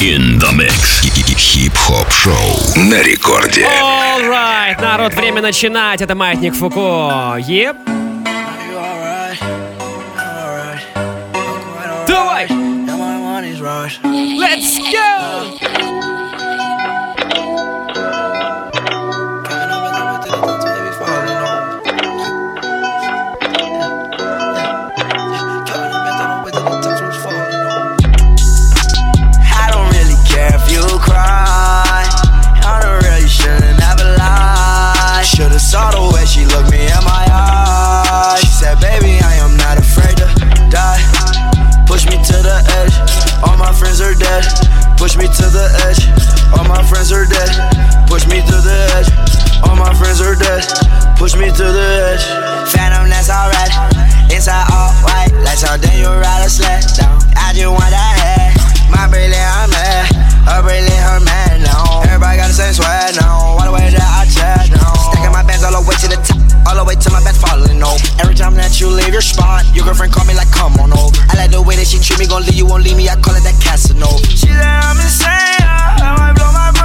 In the mix. Хип-хоп шоу на рекорде. Alright, народ, время начинать. Это Маятник Фуко. Еп. Давай! Let's go! Push me to the edge. All my friends are dead. Push me to the edge. All my friends are dead. Push me to the edge. Phantom, that's alright. Inside all white. Out, then you ride a sled down. I just want that head. My brilliant, I'm mad. Her brilliant, her man now. Everybody got the same swag now. All the way that I chat now. Stacking my bands all the way to the top. All the way to my bed falling over. Every time that you leave your spot, your girlfriend call me like, come on over. I like the way that she treat me, gon' leave you, won't leave me. I call it that Casanova. She said I'm insane. I might blow my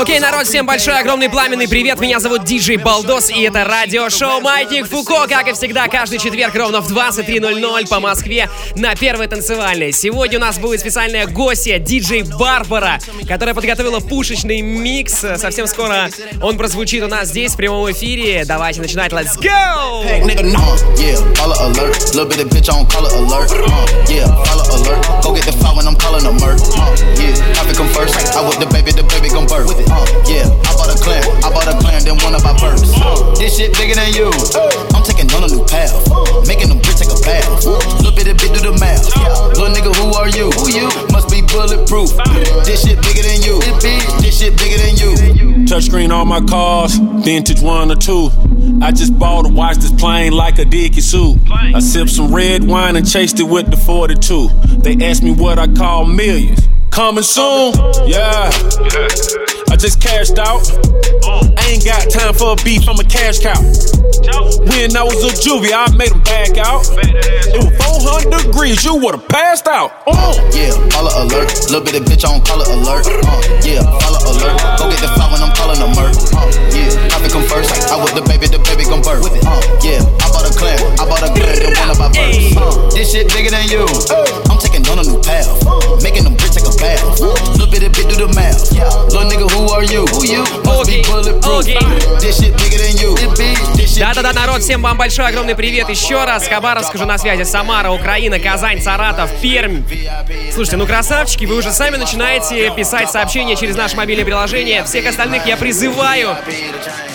Окей, народ, всем большой, огромный, пламенный привет. Меня зовут Диджей Балдос, и это радиошоу Маятник Фуко. Как и всегда, каждый четверг ровно в 23.00 по Москве на Первой танцевальной. Сегодня у нас будет специальная гостья, диджей Барбара, которая подготовила пушечный микс. Совсем скоро он прозвучит у нас здесь в прямом эфире. Давайте начинать, let's go! Yeah, follow alert. Uh, alert. Go get the file when I'm calling a murk. Uh, yeah, traffic come first. I with the baby, the baby gon' birth. Uh, yeah, I bought a clan. I bought a clan, then one of my perks. This shit bigger than you. I'm taking on a new path. Making them bitch take a bath. Little bit of bitch do the math. Little nigga, who are you? Who you? Must be bulletproof. This shit bigger than you. This shit bigger than you. Touchscreen on my cars, vintage one or two. I just bought a watch that's plain like a Dickie suit. I sipped some red wine and chased it with the 42. They asked me what I call Genius. Coming soon, yeah. I just cashed out. I ain't got time for a beef, I'm a cash cow. When I was a juvie, I made them back out. It was 400 degrees, you would've passed out. Uh. Yeah, follow alert. Little bit of bitch on color alert. Uh, yeah, follow alert. Go get the file when I'm calling a murk. Uh, yeah, traffic come first. I with the baby, the baby gon' birth. Uh, yeah, I bought a clan. I bought a clan, then one of my birds. Uh, this shit bigger than you. I'm taking on a new path. Making them bitch take a bath. Little bit of bitch do the math. Little nigga, who are you? Who you? Must Окей, be bulletproof. окей. This shit bigger than you. This shit Да-да-да, народ, всем вам большой огромный привет еще раз. Хабаровск уже на связи. Самара, Украина, Казань, Саратов, Пермь. Слушайте, ну красавчики, вы уже сами начинаете писать сообщения через наше мобильное приложение. Всех остальных я призываю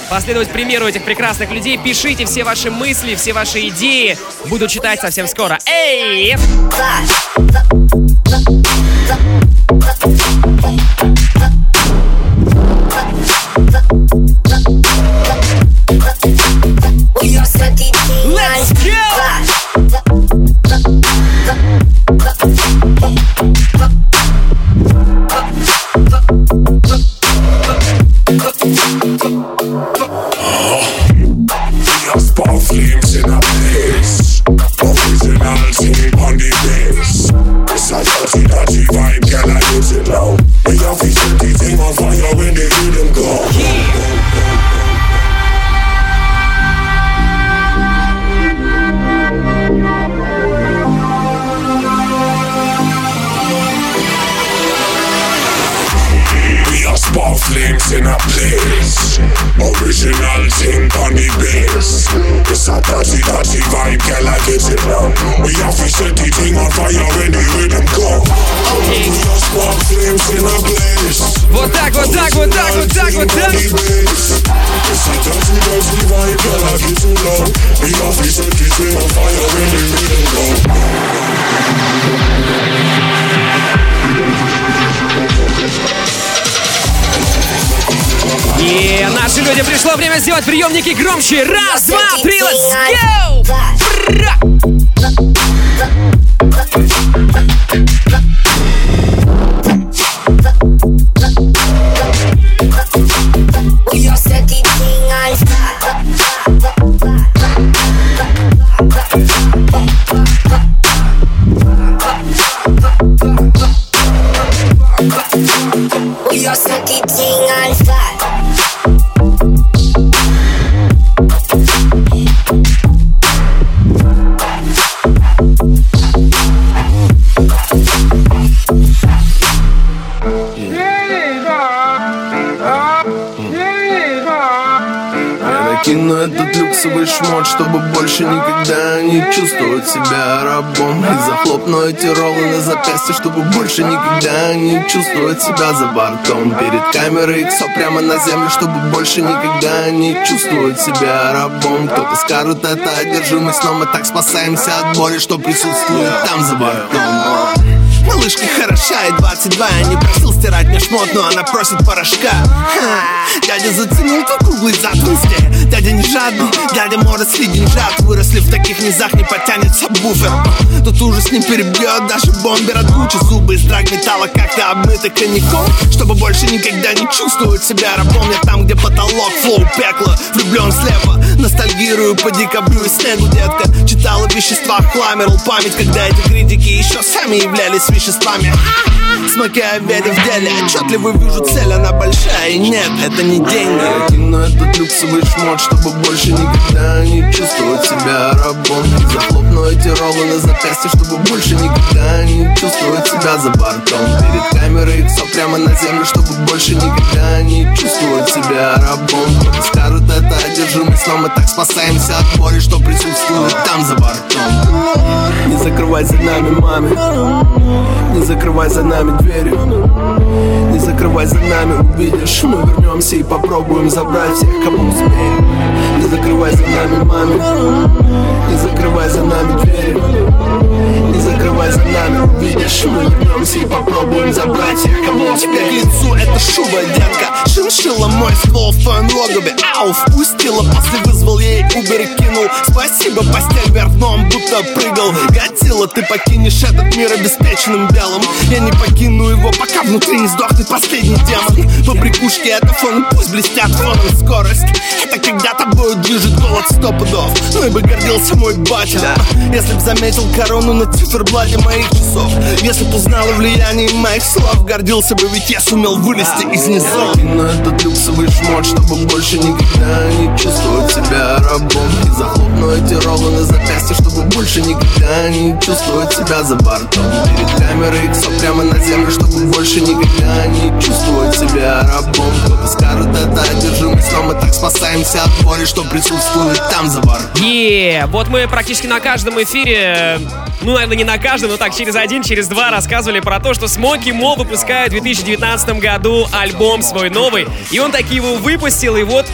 последовать примеру этих прекрасных людей. Пишите все ваши мысли, все ваши идеи. Буду читать совсем скоро. Эй! Thank. Пришло время сделать приемники громче. Раз, два, три, let's go! Шмот, чтобы больше никогда не чувствовать себя рабом. И захлопну эти роллы на запястье, чтобы больше никогда не чувствовать себя за бортом. Перед камерой иксо прямо на землю, чтобы больше никогда не чувствовать себя рабом. Кто-то скажет, это одержимость, но мы так спасаемся от боли, что присутствует там за бортом Малышка хороша и 22 Я не просил стирать мне шмот, но она просит порошка. Ха. Дядя заценил твой круглый зад в Дядя не жадный, дядя может деньжат. Выросли в таких низах, не потянется буфер. Тут ужас не перебьет даже бомбер от Гуччи Зубы из драк металла как-то обмыты коньяком. Чтобы больше никогда не чувствовать себя рабом Я там, где потолок, флоу, пекло. Влюблен слепо, ностальгирую по декабрю и снегу, детка. Читала вещества, хламерл память Когда эти критики еще сами являлись веществами Смокая веря в деле. Отчетливо вижу цель, она большая. И нет, это не деньги. Я кину этот люксовый шмот Чтобы больше никогда не чувствовать себя рабом. Захлопну эти роллы на запястье Чтобы больше никогда не чувствовать себя за бортом. Перед камерой иксо прямо на землю Чтобы больше никогда не чувствовать себя рабом. Скажет, это одержимость Но мы так спасаемся от боли Что присутствует там за бортом. Не закрывай за нами, маме не закрывай за нами двери. Не закрывай за нами, увидишь. Мы вернемся и попробуем забрать всех, кому успеем Не закрывай за нами, маме. Не закрывай за нами двери За нами, увидишь Мы вернемся и попробуем забрать всех, кому Тебе к лицу эта шуба, детка. Шиншила мой ствол в твоем логове. Ау, впустила, после вызвал ей Убер и кинул. Спасибо, постель вверх дном, будто прыгал. Годзилла, ты покинешь этот мир обеспеченным белым Я не покину его, пока внутри не сдохнет последний демон. Побрякушки это фон, пусть блестят фоном скорость. Это когда тобой движет голод сто пудов. Ну и бы гордился мой батя. Если б заметил корону на циферблате моих часов. Если б узнал о влиянии моих слов Гордился бы, ведь я сумел вылезти из низов. Но этот люксовый шмот, чтобы больше никогда не чувствовать себя рабом. И захлопну эти роллы на запястье, чтобы больше никогда не чувствовать себя за бортом. Перед камерой иксо прямо на землю, чтобы больше никогда не чувствовать себя рабом. Кто-то скажет, это одержимость, но мы так спасаемся от боли, что присутствует там за бортом. Е, вот мы практически на каждом эфире, ну, наверное, не на каждом, но так через один, через два рассказывали про то, что Смоки Мо выпускает в 2019 году альбом свой новый. И он таки его выпустил, и вот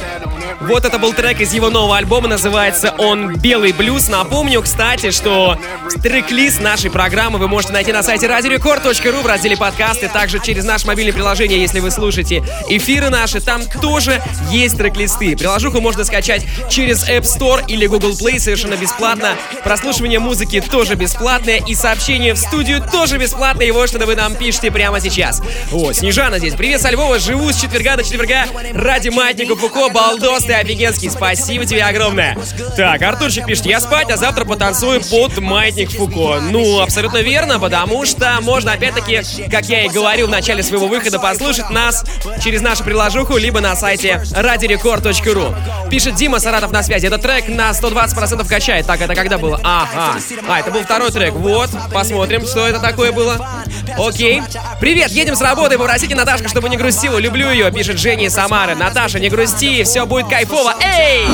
вот это был трек из его нового альбома, называется он «Белый блюз». Напомню, кстати, что трек-лист нашей программы вы можете найти на сайте radiorecord.ru в разделе подкасты, также через наше мобильное приложение, если вы слушаете эфиры наши, там тоже есть трек-листы. Приложуху можно скачать через App Store или Google Play совершенно бесплатно. Прослушивание музыки тоже бесплатное, и сообщение в студию тоже бесплатное, и вот что вы нам пишете прямо сейчас. О, Снежана здесь. Привет со Львова, живу с четверга до четверга ради Маятника Фуко, Балдос, ты офигенский. Спасибо тебе огромное. Так, Артурчик пишет, я спать, а завтра потанцую под маятник Фуко. Ну, абсолютно верно, потому что можно опять-таки, как я и говорил в начале своего выхода, послушать нас через нашу приложуху, либо на сайте radiorecord.ru. Пишет Дима Саратов на связи. Этот трек на 120% качает. Так, это когда было? Ага. А, это был второй трек. Вот, посмотрим, что это такое было. Окей. Привет, едем с работы. Попросите Наташка, чтобы не грустила. Люблю ее, пишет Женя Самары. Наташа, не грусти, все будет Okay. Hey.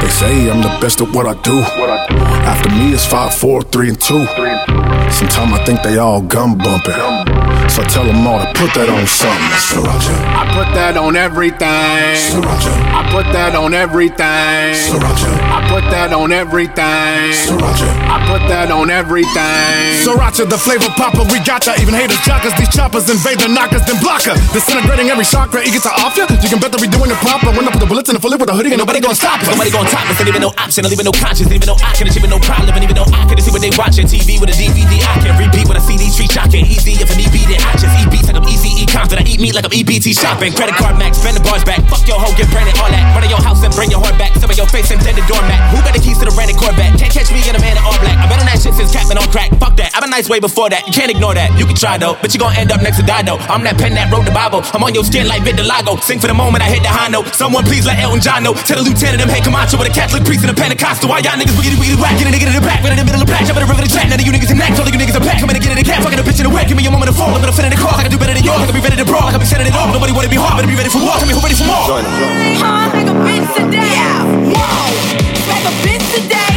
They say I'm the best at what I do. After me is five, four, three, and two. Sometimes I think they all gum bumping. So I tell them all to put that on something. Sriracha. I put that on everything. Sriracha. I put that on everything. Sriracha. I put that on everything. Sriracha. I put that on everything. Sriracha, the flavor popper, we got ya. Even haters jockers, these choppers invade the knockers, then blocker. Disintegrating every chakra, eager to off ya. You can bet that we doing it proper. When I put the bullets in the fully with a hoodie, ain't nobody gonna stop us. Nobody gon' top us, ain't even no option, ain't even no conscience, ain't even no I can achieve with no problem, ain't even no I can see what they watching. TV with a DVD, I can repeat with a CD, street shocking. Easy if an EP, then I just eat beats like I'm easy, e confident. I eat meat like I'm EBT shopping. Credit card max, spend the bars back. Fuck your hoe, get branded, all that. Run to your house and bring your heart back. Some of your face intended doormat. Who got the keys to the rented Corvette? Can't catch me in a man in all black. I've been on that shit since Captain on crack. Fuck that, I've been nice way before that. You can't ignore that. You can try though, but you gon' end up next to Dido. I'm that pen that wrote the Bible. I'm on your skin like Vitiligo. Sing for the moment I hit the high note. Someone please let Elton John know. Tell the lieutenant them, hey Camacho with a Catholic priest and a Pentecostal. Why y'all niggas wiggity wiggity whack? Get a nigga in the back, right in the middle of the patch. I'm in the river the track. None of you niggas in next. All you niggas are back. Come in and get in the cap. Fucking a bitch in the wet. Give me a moment to fall. I'm fit in the car. I can do better than yours. I can be ready to brawl. I can be setting it off. Nobody wanna be hard, better be ready for war. Tell me who ready for more. Huh? Like a bitch today. Yeah. Whoa. Like a bitch today.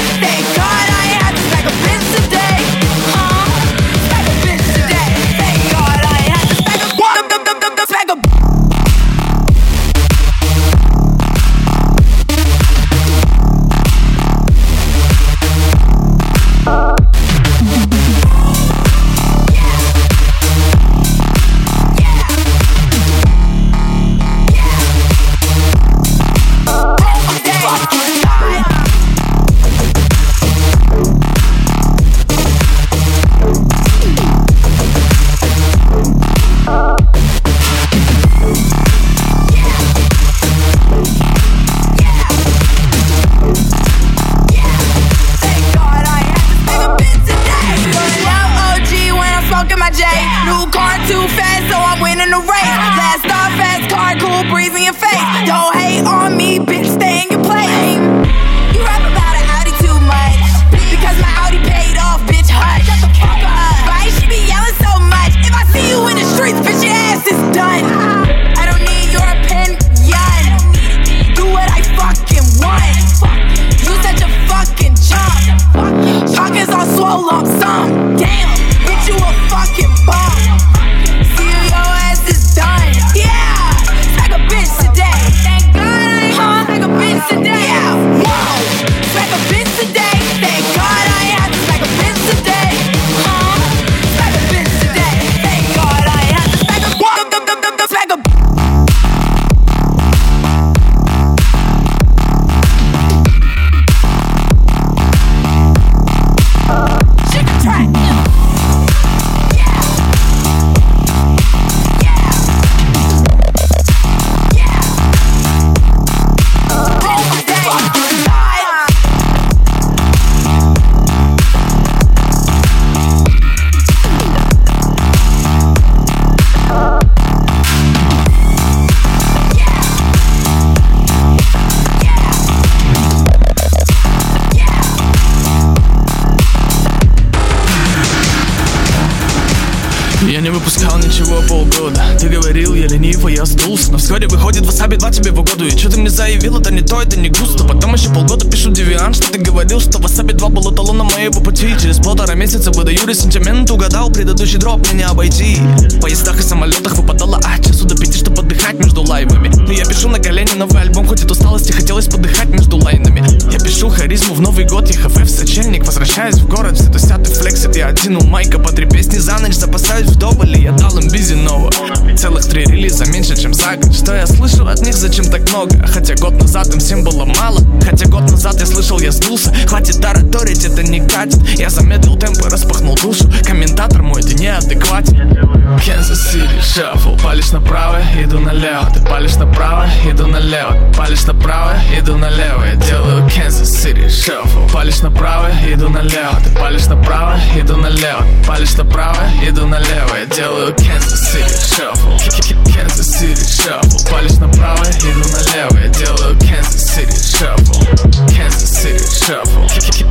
Васаби 2 тебе в угоду. И что ты мне заявил, это не то, это не густо Потом еще полгода пишу девиан Что ты говорил, что Васаби 2 был эталоном моего пути. Через полтора месяца выдаю ресентимент Угадал, предыдущий дроп мне не обойти. В поездах и самолетах выпадало от часу до пяти Чтобы отдыхать между лайвами. Но я пишу на колени новый альбом Хоть от усталости хотелось подыхать между лайнами. Я пишу харизму в Новый год, ехав в сочельник Возвращаюсь в город, все тусят и флексят Я один у майка по три песни за ночь Запасаюсь вдоволь, и я дал им бизи нового. Целых три релиза, меньше, чем за год. Что я слышу от них, зачем так много? Хотя год назад им всем было мало. Хотя год назад я слышал, я сдулся Хватит тараторить, это не катит. Я замедлил темп и распахнул душу. Комментатор мой, ты неадекватен. Kansas City, шафл Палишь направо, иду налево. Ты палишь направо, иду налево. Палишь направо, иду налево. Я делаю Kansas City, шафл Палишь направо, иду налево. Ты палишь направо, иду налево. Палишь направо, иду налево. Я делаю Kansas City, шафл Kansas City, шафл Палишь направо, иду налево Я делаю Kansas City, шафл Kansas City, шафл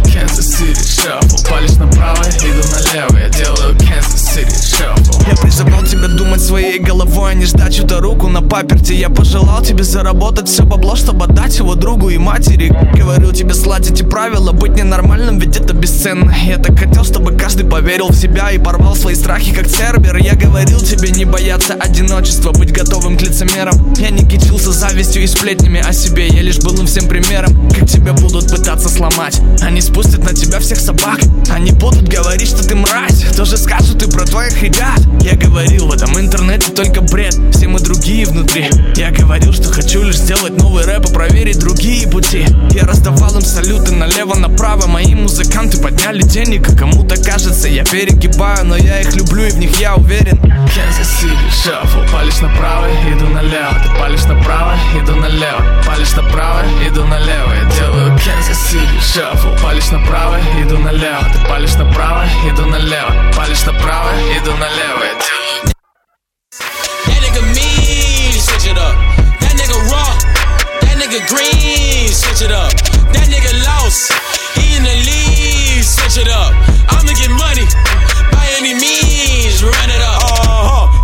Kansas City, шафл Палишь направо, иду налево Я делаю Kansas City, шафл Я призывал тебя думать своей головой, а не ждать чью-то руку на паперте. Я пожелал тебе заработать все бабло, чтобы отдать его другу и матери. Говорю тебе сладить эти правила, быть ненормальным, ведь это бесценно. Я так хотел, чтобы каждый поверил в себя и порвал свои страхи, как Цербер. Я говорил тебе не бояться одиночества, быть готовым к лицемерам. Я не кичился завистью и сплетнями о себе, я лишь был им всем примером. Как тебя будут пытаться сломать, они спустят на тебя всех собак. Они будут говорить, что ты мразь, тоже скажут и про твоих ребят. Я говорил, в этом интернете только бред, все мы другие внутри. Я говорил, что хочу лишь сделать новый рэп и проверить другие пути. Я раздавал им салюты налево-направо, мои музыканты подняли денег а Кому-то кажется, я перегибаю, но я их люблю и в них я уверен. Kansas City, палишь направо, иду налево Ты палишь направо, иду налево Палишь направо, иду налево Я делаю Kansas City, шафл, палишь направо, иду налево Ты палишь направо, иду налево Палишь направо, иду налево Я делаю That nigga mean, switch it up. That nigga raw. That nigga green, switch it up. That nigga lost. He in the lead, switch it up. I'ma get money by any means, run it up.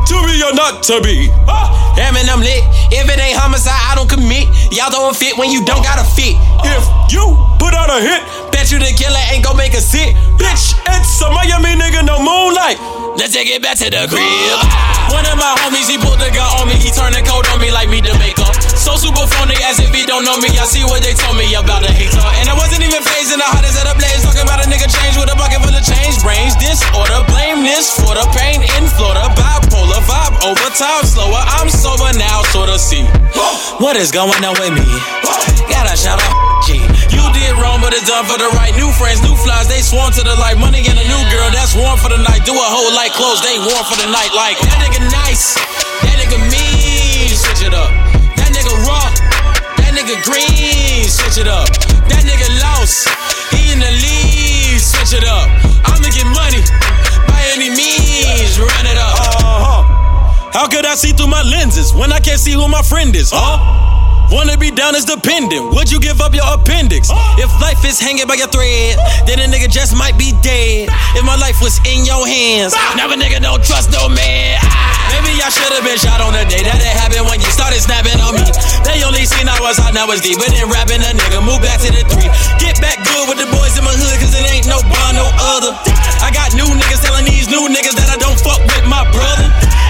To be or not to be. Damn it, I'm lit. If it ain't homicide, I don't commit. Y'all don't fit when you don't gotta fit. If you put out a hit, bet you the killer ain't gon' make a sit. Bitch, it's a Miami nigga, no moonlight. Let's take it back to the crib. One of my homies, he pulled the gun on me. He turned the code on me like me to make up. So super phony as if he don't know me. I see what they told me about the hater. And I wasn't even phasing the hottest at a blaze. Talking about a nigga change with a bucket full of change. Brains disorder. Blame this for the pain in Florida. Bipolar vibe over time slower. I'm sober now, sorta see. What is going on with me? Gotta shout out G. You did wrong, but it's done for the right. New friends, new flies, they sworn to the light. Money and a new girl that's warm for the night. Do a whole like clothes, they warm for the night. Like that nigga nice, that nigga mean, switch it up. Nigga green, switch it up. That nigga lost, he in the lead, switch it up. I'ma get money by any means, run it up. Uh-huh. How could I see through my lenses when I can't see who my friend is, huh? Wanna be down is dependent. Would you give up your appendix? If life is hanging by your thread, then a nigga just might be dead. If my life was in your hands, now a nigga don't trust no man. Maybe I should have been shot on the day that it happened when you started snapping on me. They only seen I was hot, now it's deep. But then rapping a nigga, move back to the three. Get back good with the boys in my hood, cause it ain't no bond, no other. I got new niggas telling these new niggas that I don't fuck with my brother.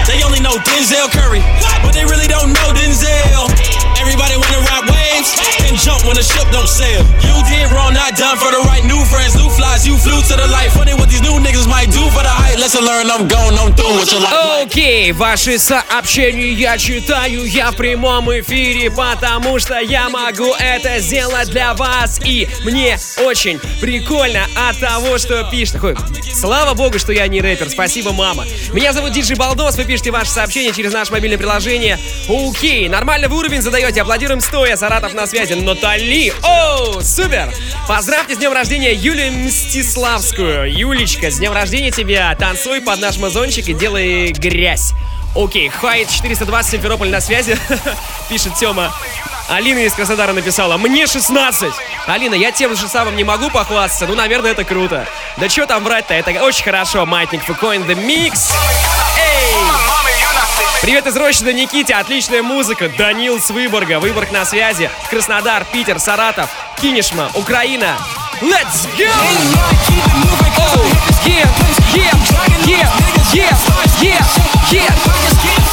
They only know Denzel Curry, but they really don't know Denzel. Everybody wanna ride waves and jump when the ship don't sail. You did wrong, not done for the right. New friends, new flies, you flew to the light. Funny what these new niggas might do for the height. Lesson learned, I'm gone, I'm through with your life. Окей, ваши сообщения я читаю я в прямом эфире, потому что я могу это сделать для вас. И мне очень прикольно от того, что пишет. Такой, слава богу, что я не рэпер, спасибо, мама. Меня зовут Диджей Балдос, вы пишете ваши сообщения через наше мобильное приложение. Окей, нормальный вы уровень задаете, аплодируем стоя, Саратов на связи. Натали, о, супер! Поздравьте с днем рождения Юлию Мстиславскую. Юлечка, с днем рождения тебя. Танцуй под наш мазончик и делай грязь. Окей, Хайт 420 Симферополь на связи, пишет Тёма. Алина из Краснодара написала, мне 16. Алина, я тем же самым не могу похвастаться, ну, наверное, это круто. Да что там врать-то, это очень хорошо. Маятник Фуко in the mix. Эй! Привет из Рощина Никите, отличная музыка. Данил с Выборга, Выборг на связи. Краснодар, Питер, Саратов, Кинешма, Украина. Let's go! Oh.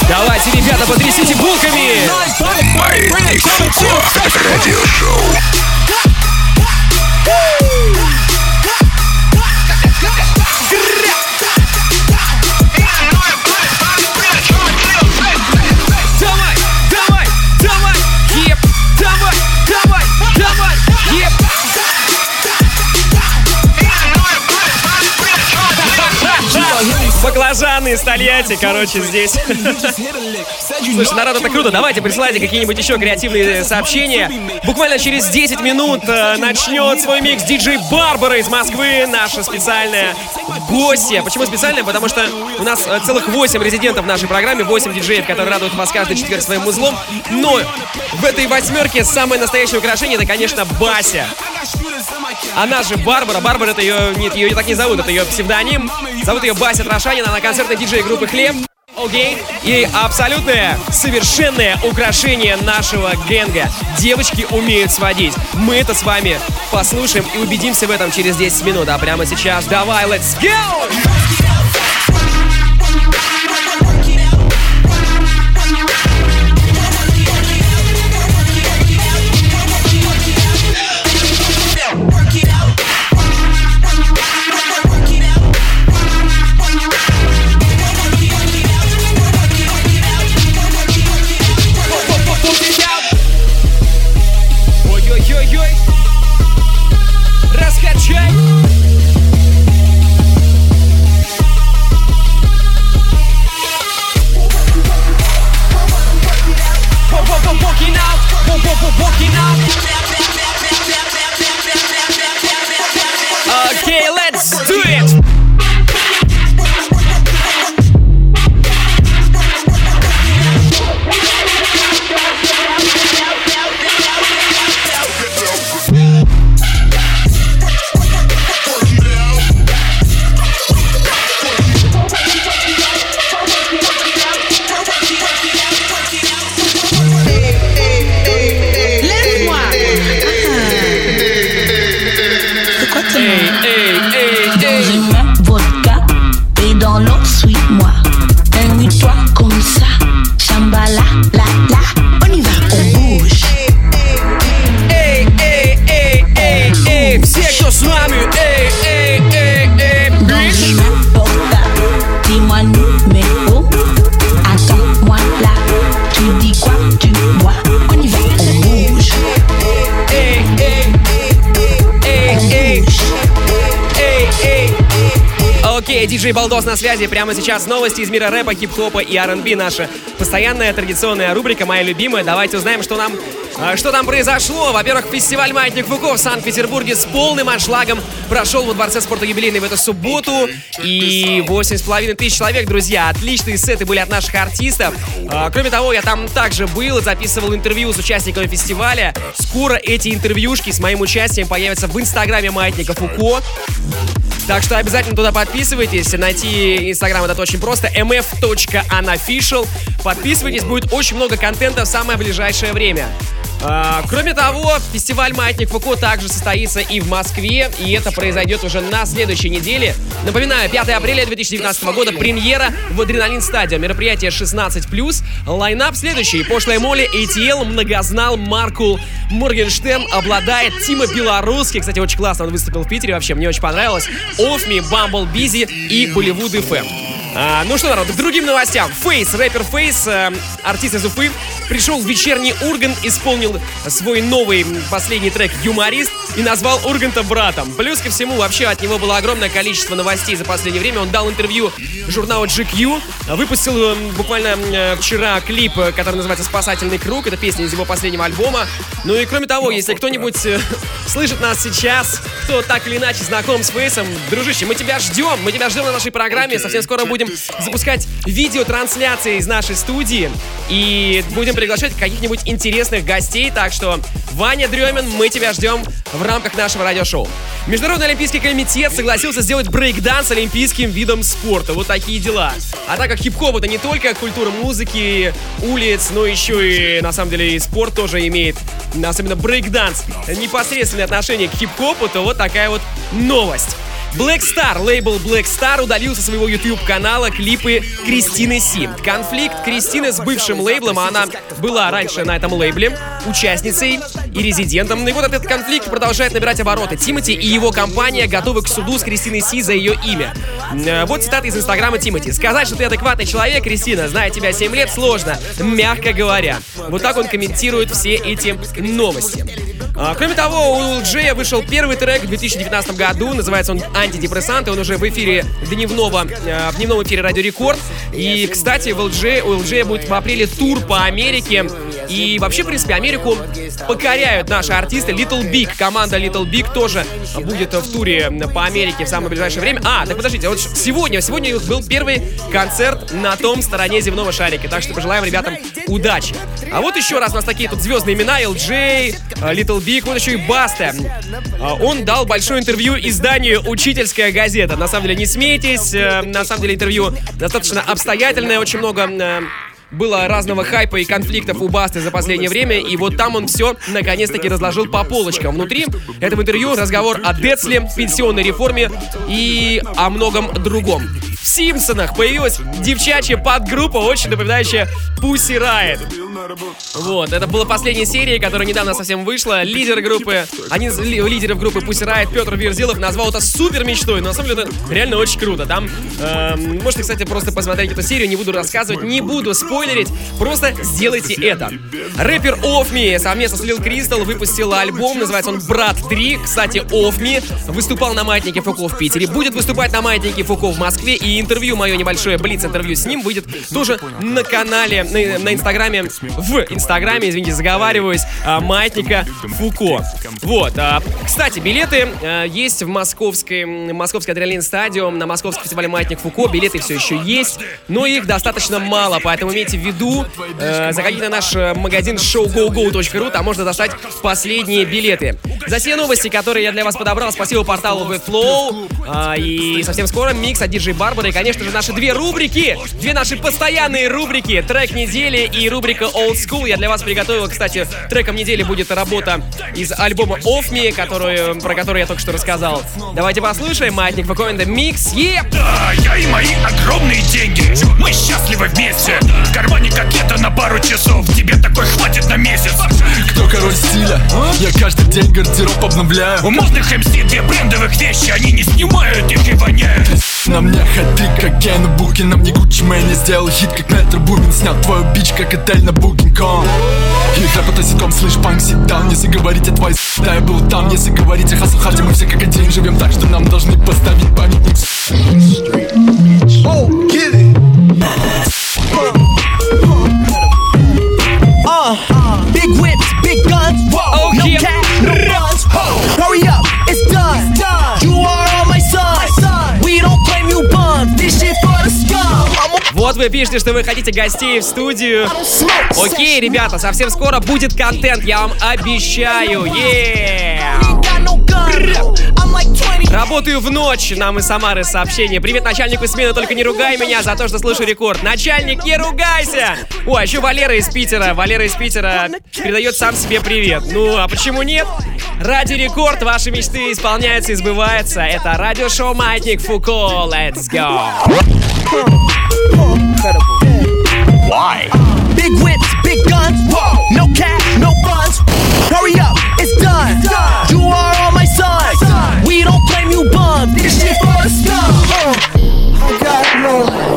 Давайте, ребята, потрясите булками! Маятник. Радиошоу. Из Тольятти, короче, здесь. Слушай, народ, это круто. Давайте присылайте какие-нибудь еще креативные сообщения. Буквально через 10 минут э, начнет свой микс диджей Барбара из Москвы, наша специальная гостья. Почему специальная? Потому что у нас э, целых 8 резидентов в нашей программе, 8 диджеев, которые радуют вас каждый четверг своим узлом. Но в этой восьмерке самое настоящее украшение это, конечно, Бася. Она же Барбара. Барбара это ее... Нет, ее так не зовут, это ее псевдоним. Зовут ее Бася Трошанина, она концертная диджей группы Хлеб. Окей. И абсолютное, совершенное украшение нашего генга. Девочки умеют сводить. Мы это с вами послушаем и убедимся в этом через 10 минут. А прямо сейчас давай, let's go! Ой-ой-ой-ой. Диджей Балдос на связи. Прямо сейчас новости из мира рэпа, хип-хопа и R&B. Наша постоянная традиционная рубрика, моя любимая. Давайте узнаем, что нам, что там произошло. Во-первых, фестиваль «Маятник Фуко» в Санкт-Петербурге с полным аншлагом прошел во Дворце спорта юбилейный в эту субботу. И 8,5 тысяч человек, друзья. Отличные сеты были от наших артистов. А, Кроме того, я там также был и записывал интервью с участниками фестиваля. Скоро эти интервьюшки с моим участием появятся в инстаграме «Маятника Фуко». Так что обязательно туда подписывайтесь. Найти инстаграм это очень просто. mf.unofficial. Подписывайтесь, будет очень много контента в самое ближайшее время. А, кроме того, фестиваль «Маятник Фуко» также состоится и в Москве, и это произойдет уже на следующей неделе. Напоминаю, 5 апреля 2019 года премьера в Адреналин Стадио. Мероприятие 16+. Лайнап следующий. Пошлая Молли, ATL, Многознал, Маркул, Моргенштерн обладает Тима Белорусский. Кстати, очень классно он выступил в Питере, вообще мне очень понравилось. Off Me, Bumble Beezy и Bollywood FM. А, ну что, народ, к другим новостям. Фейс, рэпер Фейс, э, артист из Уфы, пришел в вечерний Ургант, исполнил свой новый последний трек «Юморист» и назвал Урганта братом. Плюс ко всему, вообще от него было огромное количество новостей за последнее время. Он дал интервью журналу GQ, выпустил э, буквально э, вчера клип, э, который называется «Спасательный круг». Это песня из его последнего альбома. Ну и кроме того, если кто-нибудь э, слышит нас сейчас, кто так или иначе знаком с Фейсом, дружище, мы тебя ждем, мы тебя ждем на нашей программе. Совсем скоро будем запускать видеотрансляции из нашей студии и будем приглашать каких-нибудь интересных гостей. Так что, Ваня Дремин, мы тебя ждем в рамках нашего радиошоу. Международный олимпийский комитет согласился сделать брейкданс олимпийским видом спорта. Вот такие дела. А так как хип-хоп это не только культура музыки, улиц, но еще и, на самом деле, и спорт тоже имеет, особенно брейкданс, непосредственное отношение к хип-хопу, то вот такая вот новость. Black Star, лейбл Black Star удалил со своего YouTube-канала клипы Кристины Си. Конфликт Кристины с бывшим лейблом, а она была раньше на этом лейбле участницей. и резидентом. Ну и вот этот конфликт продолжает набирать обороты. Тимати и его компания готовы к суду с Кристиной Си за ее имя. Э, Вот цитата из инстаграма Тимати. «Сказать, что ты адекватный человек, Кристина, зная тебя 7 лет, сложно, мягко говоря». Вот так он комментирует все эти новости. А, кроме того, у Джея вышел первый трек в 2019 году, называется он и он уже в эфире дневного, э, в дневном эфире Радио Рекорд. И, кстати, в LG, у LG будет в апреле тур по Америке, и вообще, в принципе, Америку покоряют наши артисты. Little Big, команда Little Big тоже будет в туре по Америке в самое ближайшее время. А, так подождите, вот сегодня, сегодня был первый концерт на том стороне земного шарика, так что пожелаем ребятам удачи. А вот еще раз у нас такие тут звездные имена, LJ, Little Big, вот еще и Баста. А, Он дал большое интервью изданию «Учительская газета». На самом деле, не смейтесь, э, на самом деле интервью достаточно обстоятельное, очень много э, было разного хайпа и конфликтов у Басты за последнее время, и вот там он все наконец-таки разложил по полочкам. Внутри этого интервью разговор о Децле, пенсионной реформе и о многом другом. В Симпсонах появилась девчачья подгруппа, очень напоминающая Pussy Riot. Вот, это была последняя серия, которая недавно совсем вышла. Лидер группы, один из ли- лидеров группы Pussy Riot, Петр Верзилов, назвал это супер мечтой. Но на самом деле это реально очень круто. Там эм, можете, кстати, просто посмотреть эту серию. Не буду рассказывать, не буду спойлерить. Просто сделайте это. Рэпер Off Me совместно с Lil Crystal выпустил альбом, называется он Брат 3. Кстати, Off Me выступал на маятнике Фуко в Питере, будет выступать на маятнике Фуко в Москве, и интервью, мое небольшое блиц-интервью с ним выйдет тоже на канале, на, на инстаграме, в инстаграме, извините, заговариваюсь, а, маятника Фуко. Вот, а, кстати, билеты а, есть в московской, московской адреналин стадиум, на московском фестивале Маятник Фуко, билеты все еще есть, но их достаточно мало, поэтому имейте в виду, э, заходите на наш э, магазин showgogo.ru, там можно достать последние билеты. За все новости, которые я для вас подобрал, спасибо порталу Webflow, и совсем скоро микс от DJ Барбара, и, конечно же, наши две рубрики, две наши постоянные рубрики, трек недели и рубрика Old School. Я для вас приготовил, кстати, треком недели будет работа из альбома Off Me, которую, про который я только что рассказал. Давайте послушаем, Маятник Факоинда Микс, е! Да, я и мои огромные деньги Мы счастливы вместе В кармане какета на пару часов Тебе такой хватит на месяц Кто король стиля? Я каждый день гардероб обновляю У модных МС две брендовых вещи Они не снимают их и воняют На мне ходы, как Кена Букин На мне Гуччи Мэнни сделал хит, как Метро Бумин Снял твою бич, как отель на Booking.com Игра по тазиком, слышь, панк, сидаун Если говорить о твоей с***, да я был там. Если говорить о хасл харде, мы все как один Живем так, что нам должны поставить памятник Oh, get it. Вот вы пишете, что вы хотите гостей в студию. Окей, ребята, совсем скоро будет контент, я вам обещаю. Yeah! got no gun. I'm like 20. Работаю в ночь, нам из Самары сообщение. Привет начальнику смены, только не ругай меня за то, что слышу рекорд. Начальник, не ругайся! О, а еще Валера из Питера. Валера из Питера передает сам себе привет. Ну, а почему нет? Ради рекорд ваши мечты исполняются и сбываются. Это радиошоу Маятник Фуко. Let's go! Why? Big whips, big guns, whoa, no cap, no buns. Hurry up, it's done. You are all my sons. We don't claim you bums. This shit for the scum. I got no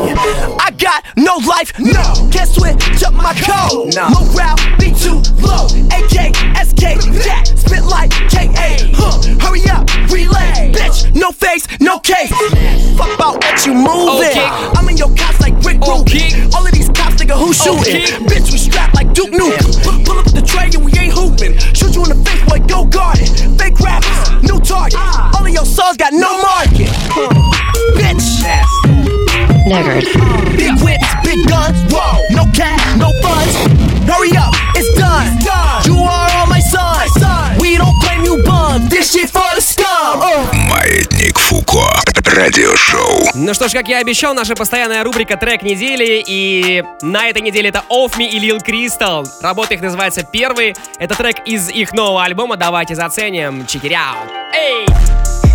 got no life, no. Can't switch up my code. No. Morale be too low. AK, SK, Jack, spit like KA. Huh. Hurry up, relay. Bitch, no face, no case. Fuck about what you moving. Okay. I'm in your cops like Rick Okay. All of these cops, nigga, who shooting? Okay. Bitch, we strapped like Duke Nukem. Pull, up the tray and we ain't hooping. Shoot you in the face, boy, go guard it. Fake rappers, new target. All of your songs got no market. Bitch. Never. Big whips, big guns, whoa, no cash, no funds. Hurry up, it's done. You are all my sons. We don't claim you bums. This shit for the scum. Uh. Маятник Фуко. Радиошоу. Ну что ж, как я обещал, наша постоянная рубрика «Трек недели». И на этой неделе это Off Me и Lil Crystal. Работа их называется «Первый». Это трек из их нового альбома. Давайте заценим. Check it out. Эй!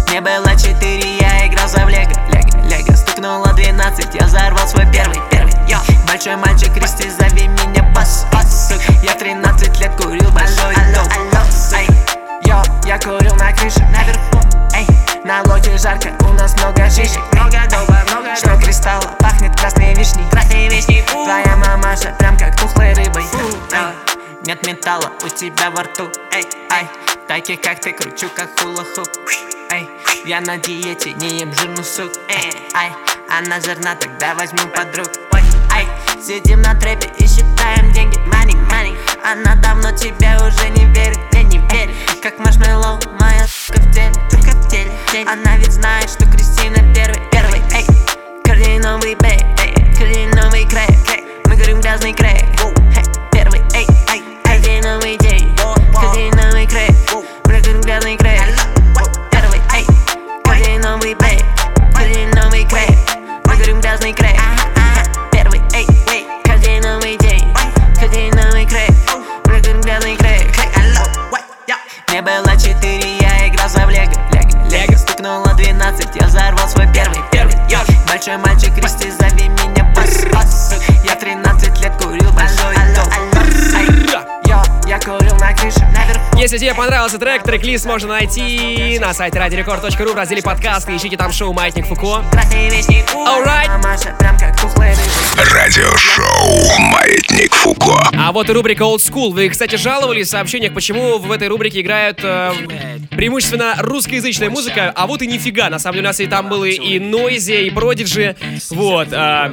Мне было четыре, я играл за в лего, лего, лего Стукнуло 12, я взорвал свой первый, первый, йо! Большой мальчик, Кристи, зови меня босс сука. Я 13 лет курил большой алло, алло, крыше, наверху. Эй, на лоде жарко, у нас много шишек Много доба, много Что кристалла, пахнет красной вишней. Красной вишней, Твоя мамаша прям как тухлой рыбой. Эй, Нет металла у тебя во рту. Эй, ай, таких как ты кручу, как хула-хуп. Эй, я на диете, не ем жирный суп. Эй, ай, она жирна, тогда возьму подруг. Ой, ай, сидим на трэпе и считаем деньги. Money, money, она давно тебе уже не верит Я не верю, как маршмеллоу, моя сука в теле Только в теле. Она ведь знает, что Кристина первый, первый. Эй, кардиновый бэй, эй, кардиновый крэк Мы говорим грязный крэк Эй, Первый, эй, эй, кардиновый день Кардиновый крэк Мы говорим грязный крэк Мне было четыре, я играл за в лего Лего, лего Стукнуло 12, я взорвал свой первый, первый Йо, большой мальчик, Кристи, зови меня босс, босс Я 13 лет курил большой я курил на крыше, наверху. Если тебе понравился трек, трек-лист можно найти на сайте radiorecord.ru в разделе подкасты. Ищите там шоу «Маятник Фуко». Alright. Мамаша «Маятник Фуко». А вот и рубрика Old School. Вы, кстати, жаловались в сообщениях, почему в этой рубрике играют э, преимущественно русскоязычная музыка, а вот и нифига. На самом деле у нас и там было и Нойзи, и Продиджи. Вот. э,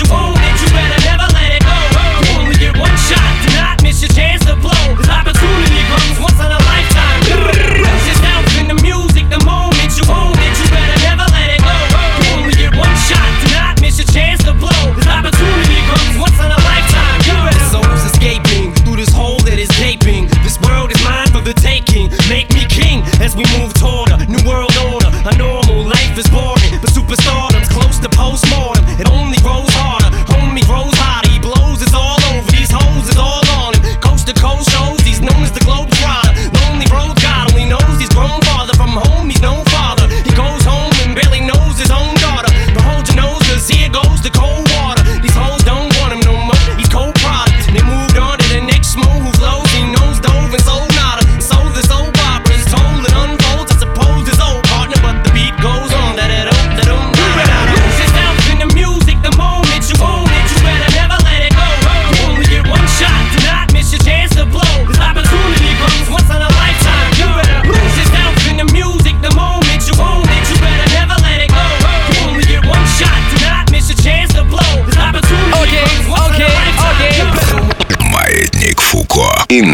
you own it. You better never let it go. You only get one shot. Do not miss your chance to blow. This opportunity comes once in a lifetime. In the music the you own. You better never let it go. You only get one shot. Do not miss your chance to blow. This opportunity comes once in a lifetime. You better escaping through this hole that is gaping. This world is mine for the taking. Make me king as we move toward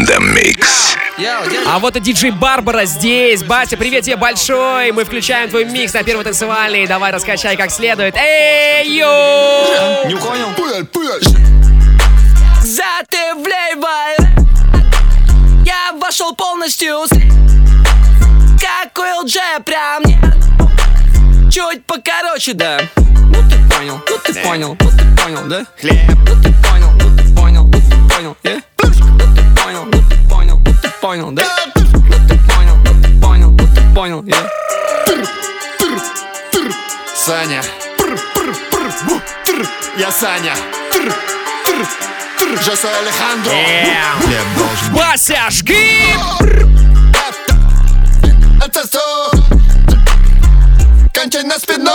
In the mix. А вот и диджей Барбара здесь. Батя, привет тебе большой. Мы включаем твой микс на первый танцевальный. Давай раскачай как следует. Эй, йоу! Не понял? Затывляй Я вошел полностью Как ЛДЖ прям не Чуть покороче, да Ну ты понял, ну ты понял, ну ты понял, да? Хлеб Ну ты понял, ну ты понял, ну ты понял, yeah? Понял, да? Ну ты понял, ну ты понял, ну ты понял, yeah? Саня. Я Саня. Я soy Alejandro. Вася, жги! Это что? Кончай на спину.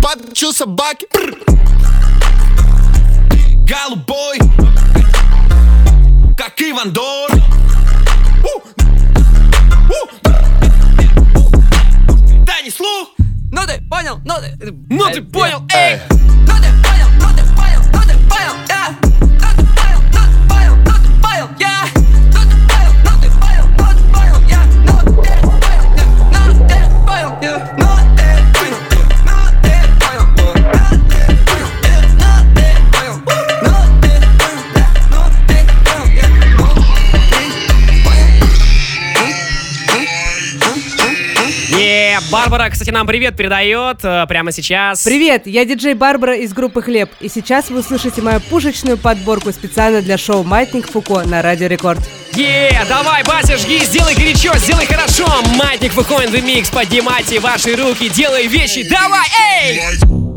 Подчу собаки. Голубой, как Иван Дор. Дай не слух. Ну ты понял, ну ты Ну ты понял, эй! Ну ты понял, ну ты понял, ну ты понял, я Ну ты понял, ну ты понял, ну ты понял, я Ну ты понял, ну ты понял, ну ты понял, я Ну ты понял, я Ну ты понял, Барбара, кстати, нам привет передает э, прямо сейчас. Привет, я диджей Барбара из группы Хлеб, и сейчас вы услышите мою пушечную подборку специально для шоу «Маятник Фуко» на Радио Рекорд. Е, давай, Бася, жги, сделай горячо, сделай хорошо. Маятник Фуко in the Mix, поднимайте ваши руки, делай вещи, давай, эй!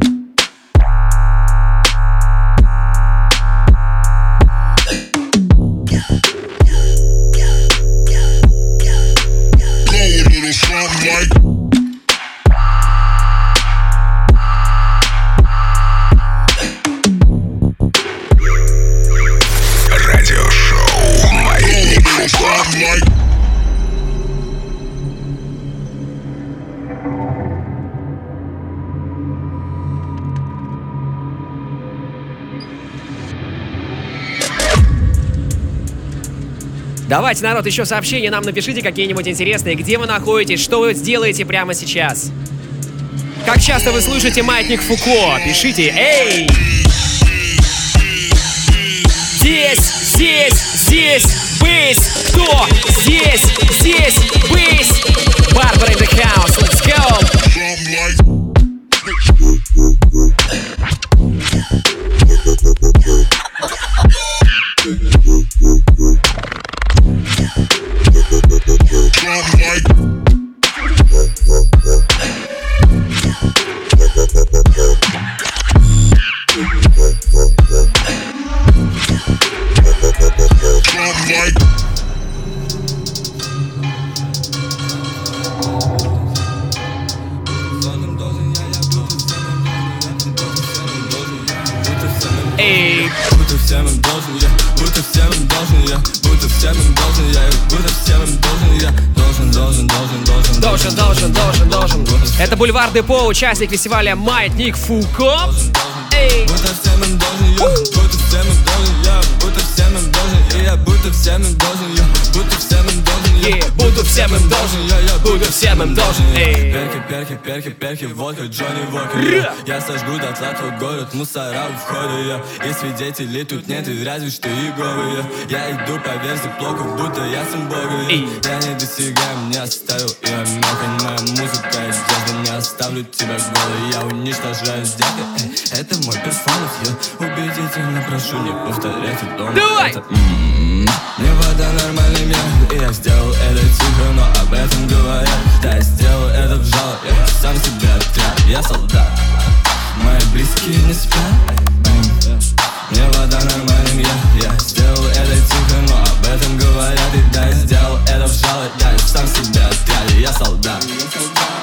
Давайте, народ, еще сообщения нам напишите какие-нибудь интересные, где вы находитесь, что вы сделаете прямо сейчас. Как часто вы слушаете Маятник Фуко? Пишите, эй! Здесь, здесь, здесь, бейс! Кто? Здесь, здесь, бейс! Барбара in the house, должен, Должен, должен, должен. Это Бульвар Депо, участник фестиваля Маятник Фуко. Эй! Yeah, буду всем им должен, я, я буду всем им должен. Эй! Перки, перки, перки, перки, водка, Джонни Вокер я, я сожгу дотла твой город, мусора у входа я И свидетелей тут нет, и разве что Иеговы я Я иду по версии плохо, будто я сын Бога я, я не достигаем, не оставил и омека Моя музыка детства, не оставлю тебя голой Я уничтожаю сделки, эй, это мой перформанс Я убедительно прошу не повторять это дома Давай! Это, м-м-м. Мне вода нормальный мир, и я сделал это тихо, но об этом говорят. Да, я сделал это в жало, я сам себя отряд, я солдат Мои близкие не спят. Мне вода нормальным я, я сделал это тихо, но об этом говорят. И да, я сделал это в жало, я сам себя отряд, я солдат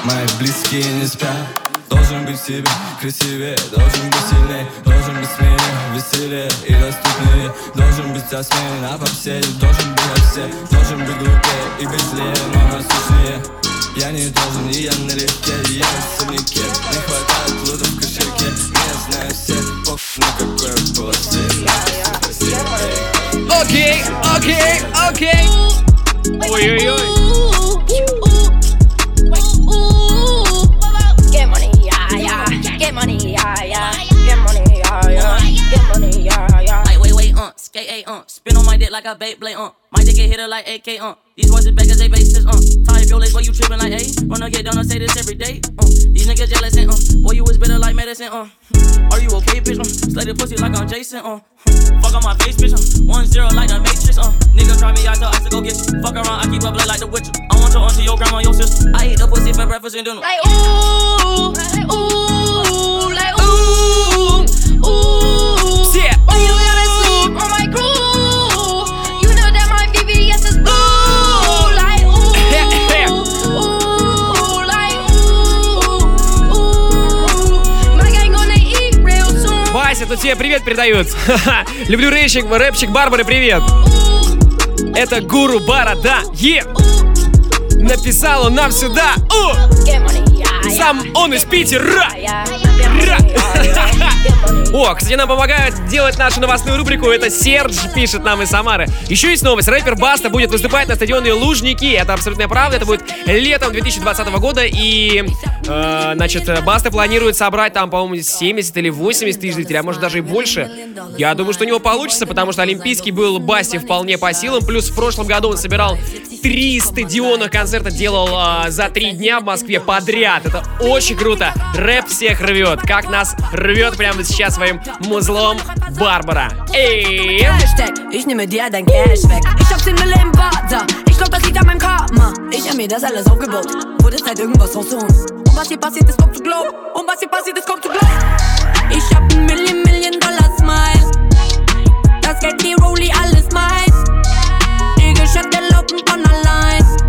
Мои близкие не спят Должен быть в себе красивее, должен быть сильнее Должен быть смелее, веселее и доступнее. Должен быть осмелен, а попсе Должен быть от всех, должен быть глупее и безлее Но насущнее. Я не должен, и я налегке, я в особняке Не хватает лута в кошельке, не знаю все. Похуй на какой полосе, Окей, окей, окей. Ой-ой-ой. Get money, yeah, yeah. Get money, yeah, yeah. Get money, yeah, yeah. Like, wait, wait, uh, skate, uh, spin on my dick like a Beyblade, uh. My dick get hit like AK, uh. These boys is back 'cause they bases, uh. Up your legs while you tripping like, hey. Wanna get down and say this every day, uh. These niggas jealous, and, uh. Boy, you was better like medicine, uh. Are you okay, bitch, uh? Slay the pussy like I'm Jason, uh. Fuck on my face, bitch, uh. One zero like the Matrix, uh. Nigga try me, I tell ice to go get you. Fuck around, I keep up like the witcher. I want your auntie, your grandma, your sister. I eat the pussy for breakfast and dinner. Like, ooh, hey, ooh, тут тебе привет передают. Люблю рэпчик, рэпчик Барбары, привет. Это гуру бара, да, е. Написал он нам сюда. Yeah. Сам он из Питера. Ра. О, кстати, нам помогает делать нашу новостную рубрику. Это Серж пишет нам из Самары. Еще есть новость. Рэпер Баста будет выступать на стадионе Лужники. Это абсолютная правда. Это будет летом 2020 года. И, э, значит, Баста планирует собрать там, по-моему, 70 или 80 тысяч зрителей, а может даже и больше. Я думаю, что у него получится, потому что Олимпийский был Басте вполне по силам. Плюс в прошлом году он собирал три стадионных концерта делал а, за три дня в Москве подряд. Это очень круто. Рэп всех рвет. Как нас rвет прямо сейчас своим музлом Барбара. Эй!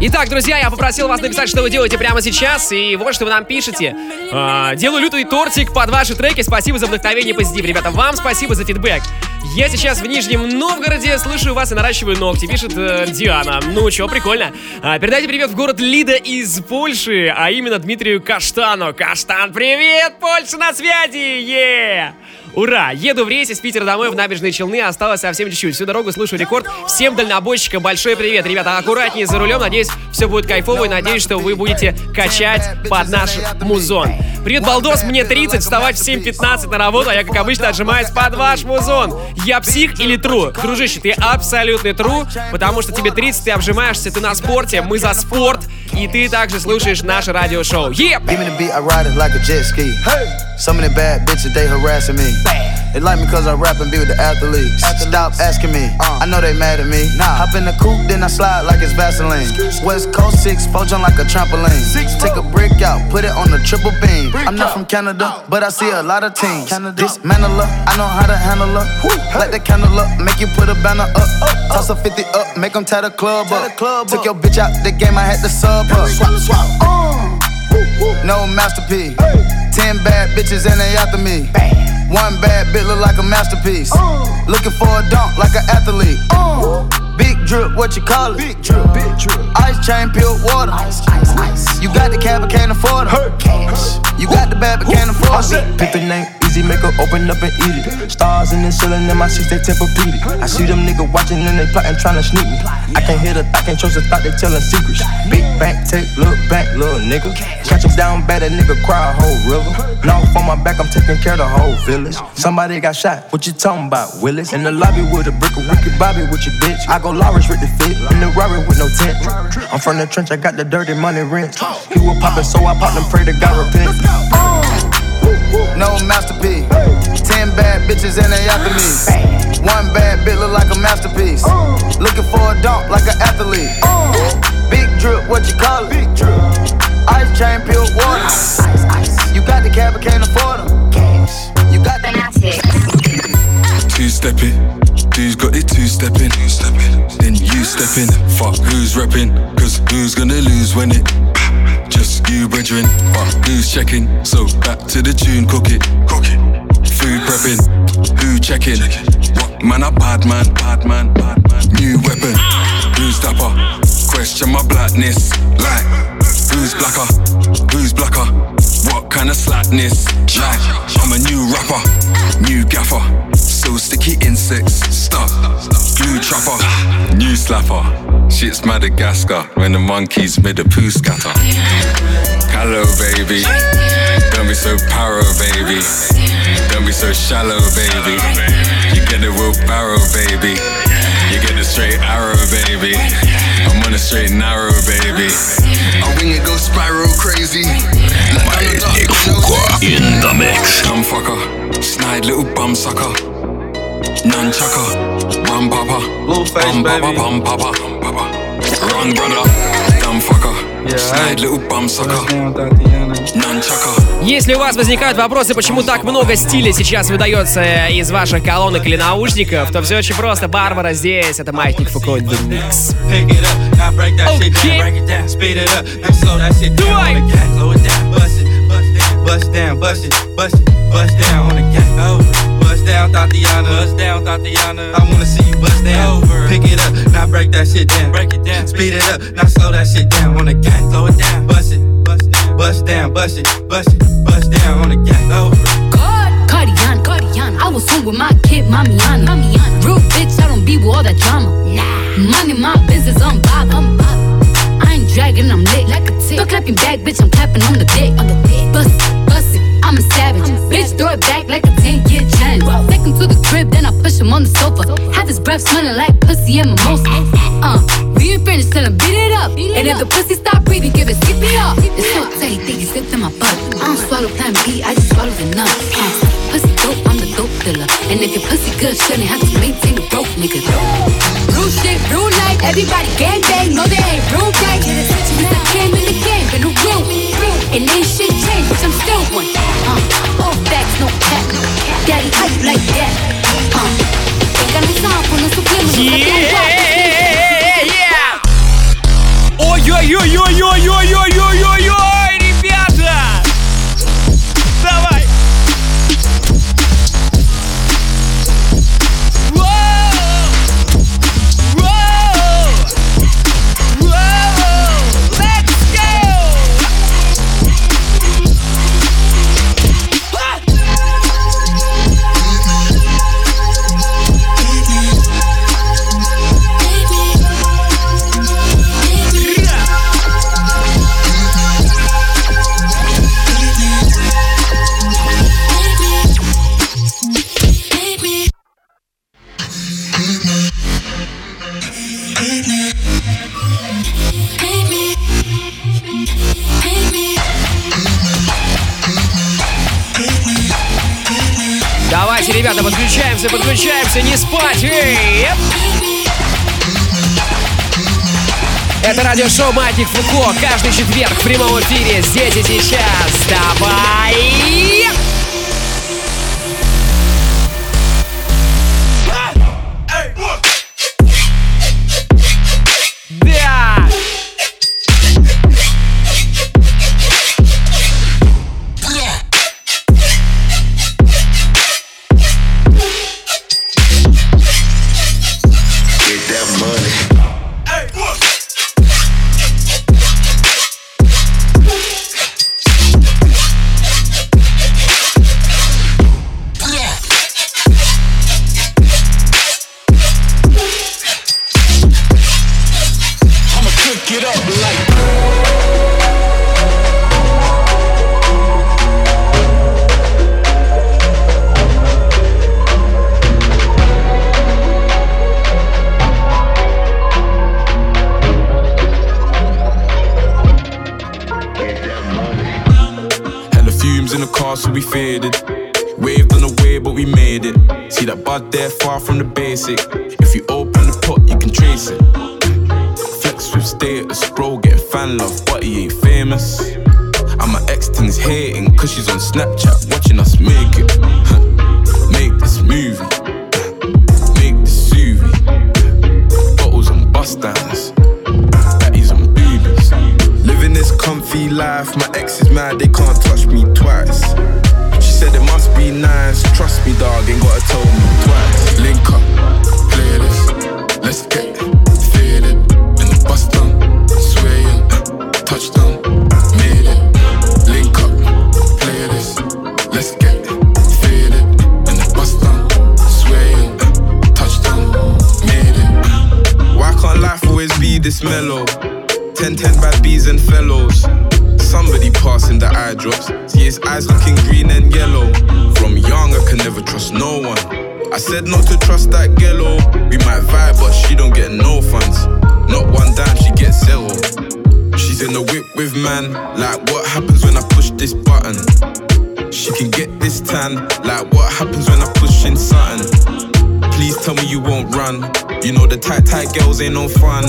Итак, друзья, я попросил вас написать, что вы делаете прямо сейчас, и вот что вы нам пишете. А, делаю лютый тортик под ваши треки. Спасибо за вдохновение и позитив. Ребята, вам спасибо за фидбэк. Я сейчас в Нижнем Новгороде, слушаю вас и наращиваю ногти, пишет э, Диана. Ну чё, прикольно. А, передайте привет в город Лида из Польши, а именно Дмитрию Каштану. Каштан, привет, Польша на связи! Е! Ура! Еду в рейс из Питера домой в набережные Челны, осталось совсем чуть-чуть. Всю дорогу слушаю рекорд. Всем дальнобойщикам большой привет. Ребята, аккуратнее за рулем. Надеюсь, все будет кайфово и надеюсь, что вы будете качать под наш музон. Привет, Балдос, мне 30, вставать в 7.15 на работу, а я, как обычно, отжимаюсь под ваш музон. Я псих или тру? Дружище, ты абсолютный тру, потому что тебе 30, ты обжимаешься, ты на спорте, мы за спорт, и ты также слушаешь наше радиошоу. Еп! Give me the beat, I ride it like a jet ski. Some of the bad bitches, they harassing me. They like me cause I rap and be with the athletes. Stop asking me, I know they mad at me. Hop in the coupe, then I slide like it's Vaseline. West Coast 6, four jump like a trampoline. Take a brick out, put it on the triple beam. I'm not from Canada, but I see a lot of teams. Dismantle her, I know how to handle her. Light the candle up, make you put a banner up. Toss a 50 up, make them tie the club up. Took your bitch out the game, I had to sub her. Uh. No masterpiece. Ten bad bitches and they after me. One bad bitch look like a masterpiece. Uh. Looking for a dunk like an athlete. Uh. Big drip, what you call it? Big drip, big drip. Ice chain, pure water. Ice, ice, ice. You got the cab, but can't afford it. Cash. You got the bad, but can't afford it. Pick the name easy, make her open up and eat it. Stars in the ceiling in my seats, they tempur-pedic. I see them niggas watching and they plotting, trying to sneak me. I can't hear the thought, can't trust the thought, they telling secrets. Big bank, take, look back, little nigga. Catch him down bad, that nigga cry a whole river. Now on my back, I'm taking care of the whole village. Somebody got shot, what you talking about, Willis? In the lobby with a brick of wicked Bobby with your bitch. I go Lawrence with the fit, in the Rari with no tent. I'm from the trench, I got the dirty money rent. He was poppin', so I popped and pray to God repent. No masterpiece. Ten bad bitches and they after me. One bad bitch look like a masterpiece. Uh. Looking for a dunk like an Question like who's blacker? Who's blacker? What kind of slackness? Like I'm a new rapper, new gaffer. So sticky insects, stuck. Glue trapper, new slapper. Shit's Madagascar when the monkeys made a poo scatter. Hello, baby. Don't be so paro, baby. Don't be so shallow, baby. You get the wheelbarrow, baby. You get the straight arrow, baby on the straight and narrow, baby. I wing it, go spiral crazy. My Mike Fuqua in the mix. Come fucker, snide little bum sucker. Nunchucker, run papa. Little bum baby. Bum papa, bum papa. Run brother, dumb fucker. Yeah, snide little bum sucker. Nunchucker. Если у вас возникают вопросы, почему так много стиля сейчас выдается из ваших колонок или наушников, то все очень просто. Барбара здесь, это Маятник Фуко. Pick it up, now break that shit down, break it down, speed it up, now slow that shit down on the gas, slow it down, bust it, bust down, bust it, bust it, bust down on the gas, over. Oh. Cardiana, Cardiana. I was home with my kid, Mamiana. Mamiana. Real bitch, I don't be with all that drama. Nah. Money, my business, I'm bob. I'm bob. I ain't dragging, I'm lit like a tick. Don't clapping back, bitch, I'm clapping on the dick. On the dick. Bust bust it, I'm a savage. Bitch, throw it back like a 10 year challenge. Take him to the crib, then I push him on the sofa. Have his breath smelling like pussy and mimosa. Uh, we ain't finished, tell him beat it up. And if the pussy stop breathing, give it CPR. It's so tight, think he slipped in my butt. I don't swallow plan B, I just swallow the nut. Uh, pussy dope, I'm the dope dealer. And if your pussy good, shouldn't have to maintain the broke nigga. Real shit, real night, everybody gang bang, no they ain't real right. Since I came in the game, been a real, and ain't shit changed, I'm still one. Uh, all facts, no cap. Daddy hype like that. Uh, time for subliminal. Yeah, yeah, yeah. Oh. Подключаемся, не спать! Эй! Это радиошоу Маятник Фуко. Каждый четверг в прямом эфире здесь и сейчас. Давай! Mellow? 10 10 bad bees and fellows. Somebody passing the eye drops. See his eyes looking green and yellow. From young, I can never trust no one. I said not to trust that gello. Oh. We might vibe, but she don't get no funds. Not one dime, she gets zero. She's in the whip with man. Like, what happens when I push this button? She can get this tan. Like, what happens when I push in something? Please tell me you won't run. You know the tight, tight girls ain't no fun.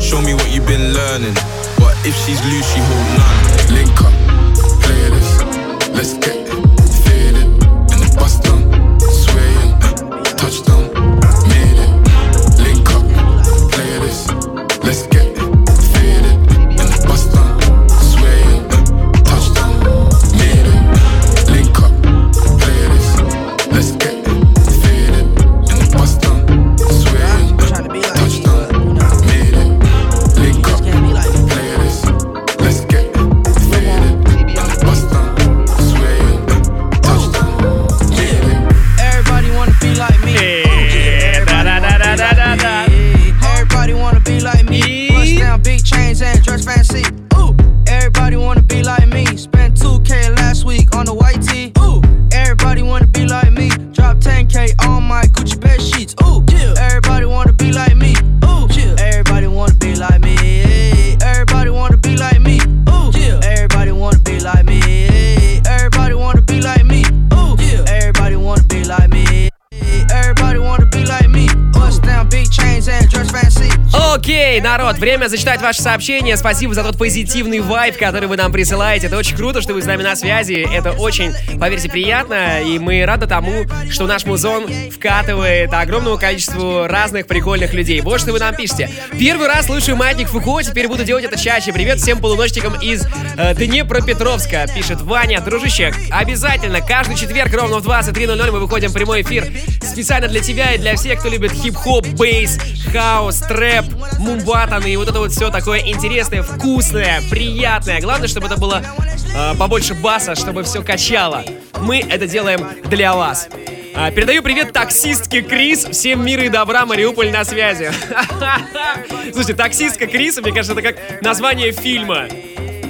Show me what you've been learning. But if she's loose, she hold none. Link up, play this. Let's get Окей, народ, время зачитать ваши сообщения. Спасибо за тот позитивный вайб, который вы нам присылаете. Это очень круто, что вы с нами на связи. Это очень, поверьте, приятно. И мы рады тому, что наш музон вкатывает огромному количеству разных прикольных людей. Вот что вы нам пишете. Первый раз слушаю Маятник Фуко, теперь буду делать это чаще. Привет всем полуночникам из э, Днепропетровска, пишет Ваня. Дружище, обязательно каждый четверг ровно в 23.00 мы выходим в прямой эфир специально для тебя и для всех, кто любит хип-хоп, бейс, хаос, трэп, мумбатан и вот это вот все такое интересное, вкусное, приятное. Главное, чтобы это было э, побольше баса, чтобы все качало. Мы это делаем для вас. А, передаю привет таксистке Крис. Всем мира и добра, Мариуполь на связи. Слушайте, таксистка Крис, мне кажется, это как название фильма.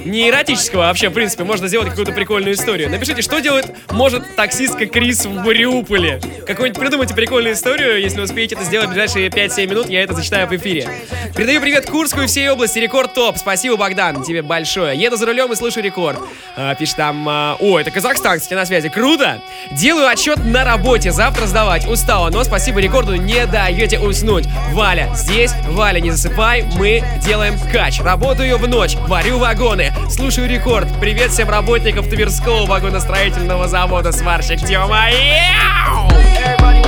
Не эротического, а вообще, в принципе, можно сделать какую-то прикольную историю. Напишите, что делает, может, таксистка Крис в Мариуполе. Какую-нибудь придумайте прикольную историю, если успеете это сделать в ближайшие 5-7 минут, я это зачитаю в эфире. Передаю привет Курску и всей области, Рекорд Топ. Спасибо, Богдан, тебе большое. Еду за рулем и слушаю Рекорд. А, пишет там, а, о, это Казахстан, кстати, на связи. Круто! Делаю отчет на работе, завтра сдавать. Устала, но спасибо Рекорду, не даете уснуть. Валя, здесь, Валя, не засыпай, мы делаем кач. Работаю в ночь, варю вагоны, Слушаю рекорд. Привет всем работникам Тверского вагоностроительного завода «Сварщик Дима». Everybody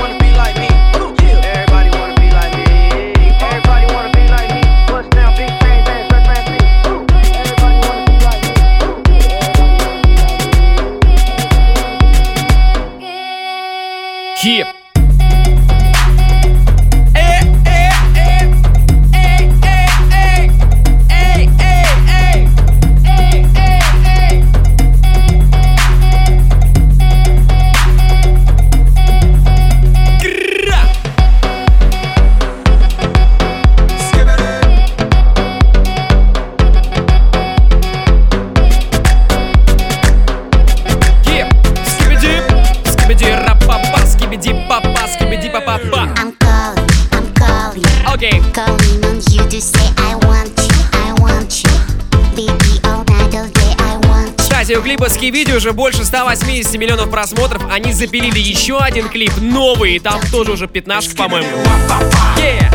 Клипа Скибиди уже больше 180 миллионов просмотров. Они запилили еще один клип, новый, и там тоже уже пятнашка, по-моему. Yeah.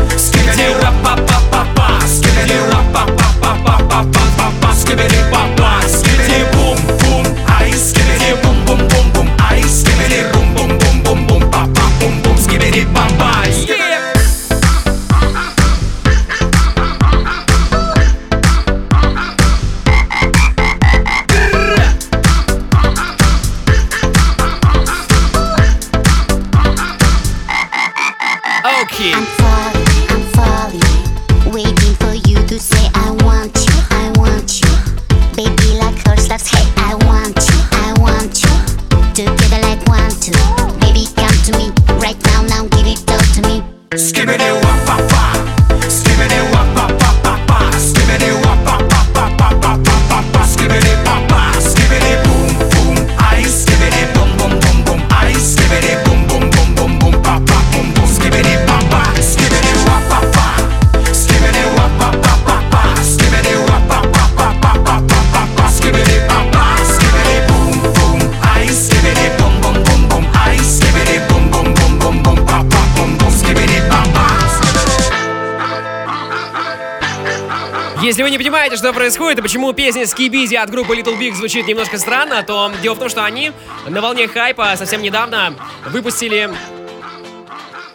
Если вы не понимаете, что происходит и почему песня Скибизи от группы Little Big звучит немножко странно, то дело в том, что они на волне хайпа совсем недавно выпустили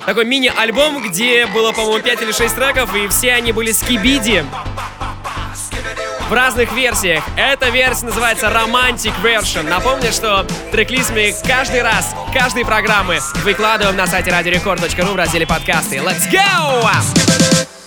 такой мини-альбом, где было, по-моему, 5 или 6 треков, и все они были Скибиди в разных версиях. Эта версия называется Romantic Version. Напомню, что трек-лист мы каждый раз, каждой программы выкладываем на сайте radiorecord.ru в разделе подкасты. Let's go!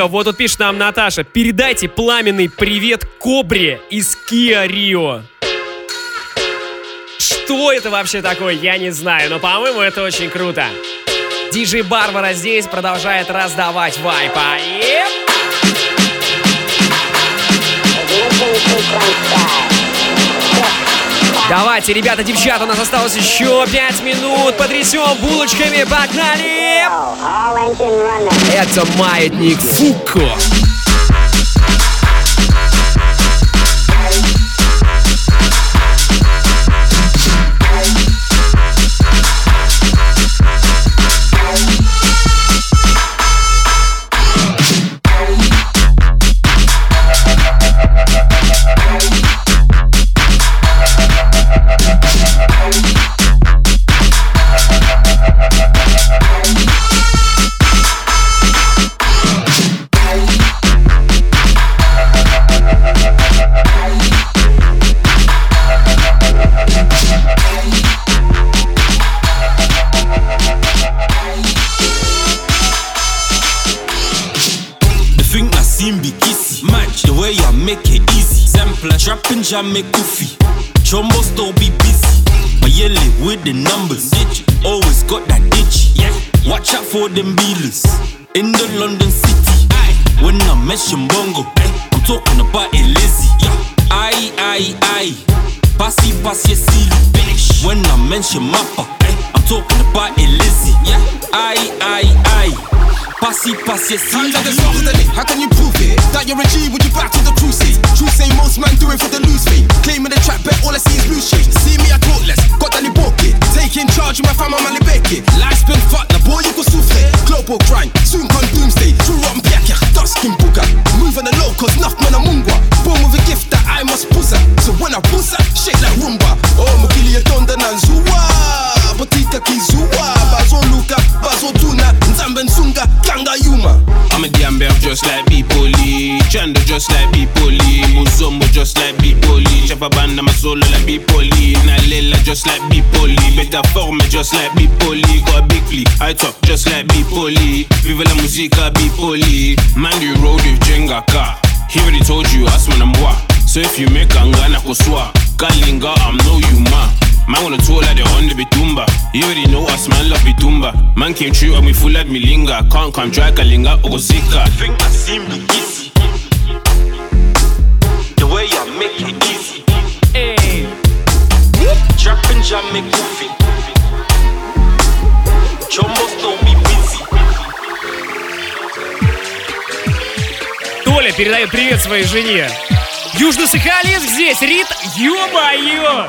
Психа. Вот тут пишет нам Наташа. Передайте пламенный привет Кобре из Kia Rio. Что это вообще такое, я не знаю, но, по-моему, это очень круто. Диджей Барбара здесь продолжает раздавать вайпа. Еп! Давайте, ребята, девчата, у нас осталось еще 5 минут. Потрясем булочками, погнали! Это маятник Фуко. Thing I seen be kissy. Match the way I make it easy. Sampler, trapping jam make goofy. Chombo still be busy. My yellow with the numbers. Always got that itch. Yeah. Watch out for them beelers. In the London city. When I mention bongo, I'm talking about it lazy. Aye, aye, aye. Passy, passy, silly. When I mention mappa, I'm talking about it lazy. Aye, aye, aye. Passy, passy, silly. Times like it's ordinary, how can you prove it? That you're a G, would you back to the is? Truth say most man do it for the loose fee. Claiming the trap bet, all I see is loose shit. See me, I talk less, got that book it. Taking charge of my fam, I'm only bake it. Life's been fucked, now boy, you can souffle. Global grind, soon come doomsday. True rotten yeah, dusk in booger. Moving the low, cause enough man, I'm mungwa. Born with a gift that I must puss. So when I puss her, shake like rumba. Oh, Mukili, you don't Zua. Botita kizuwa, Bazo Luka, Bazo Tuna. Nzamben Sunga, Kanga Yuma. I'm a gamber just like Bipoli. Chanda just like Bipoli. Muzombo just like Bipoli. Chababanda my solo like Bipoli. Nalela just like Bipoli. Better form just like Bipoli. Got a big flea. I talk just like Bipoli. Viva la musica Bipoli. Man, you road with Jenga car. He already told you, ask when I'm what. So if you make Angana Koswa, Kalinga, I'm no you ma. Man wanna tour like they on the bitumba. You already know us, man love bitumba. Man came true and we full at milinga. Can't come try Kalinga Ogosika. Think I seem be easy. The way I make it easy. Hey. Trap and jam make goofy. Chombos don't be busy. Толя передает привет своей жене. Южно-Сахалинск здесь, Рит, ё-моё!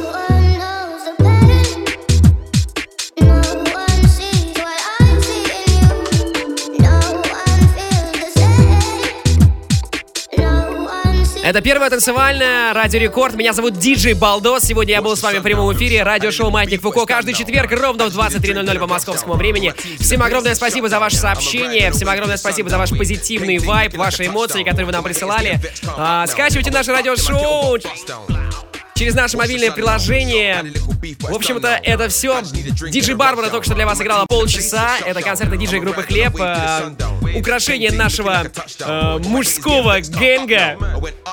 Это первая танцевальная Радио Рекорд. Меня зовут Диджей Балдос. Сегодня я был с вами в прямом эфире. Радиошоу Маятник Фуко. Каждый четверг ровно в 23.00 по московскому времени. Всем огромное спасибо за ваше сообщение. Всем огромное спасибо за ваш позитивный вайб, ваши эмоции, которые вы нам присылали. А, скачивайте наше радиошоу через наше мобильное приложение. В общем-то, это все. Диджей Барбара только что для вас играла полчаса. Это концертный диджей группы Хлеб. Э, украшение нашего э, мужского гэнга.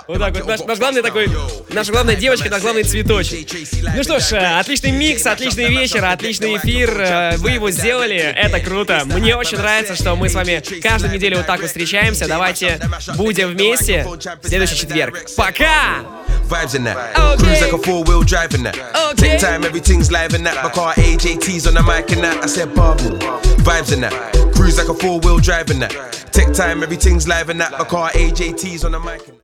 Вот так вот. Наш, наш главный такой... Наша главная девочка, наш главный цветочек. Ну что ж, э, отличный микс, отличный вечер, отличный эфир. Э, Вы его сделали. Это круто. Мне очень нравится, что мы с вами каждую неделю вот так вот встречаемся. Давайте будем вместе в следующий четверг. Пока! Vibes in that. Cruise like a four wheel drive in that. Take time, everything's live in that. My car AJT's on the mic and that. I said bubble. Vibes in that. Cruise like a four wheel drive in that. Take time, everything's live and that. My car AJT's on the mic.